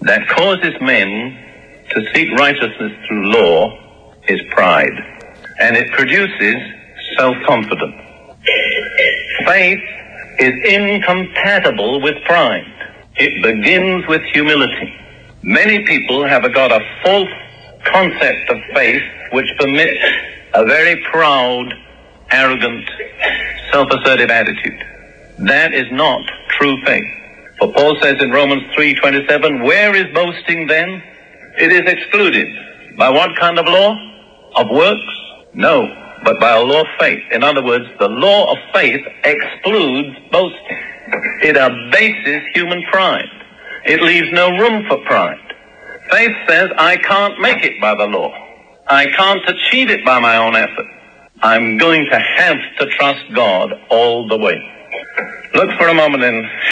that causes men to seek righteousness through law is pride, and it produces self-confidence. Faith is incompatible with pride. It begins with humility. Many people have got a false concept of faith which permits a very proud, arrogant, self-assertive attitude. That is not true faith. For Paul says in Romans 3:27, "Where is boasting then? It is excluded. By what kind of law? Of works? No, but by a law of faith. In other words, the law of faith excludes boasting. It abases human pride. It leaves no room for pride. Faith says, I can't make it by the law. I can't achieve it by my own effort. I'm going to have to trust God all the way. Look for a moment in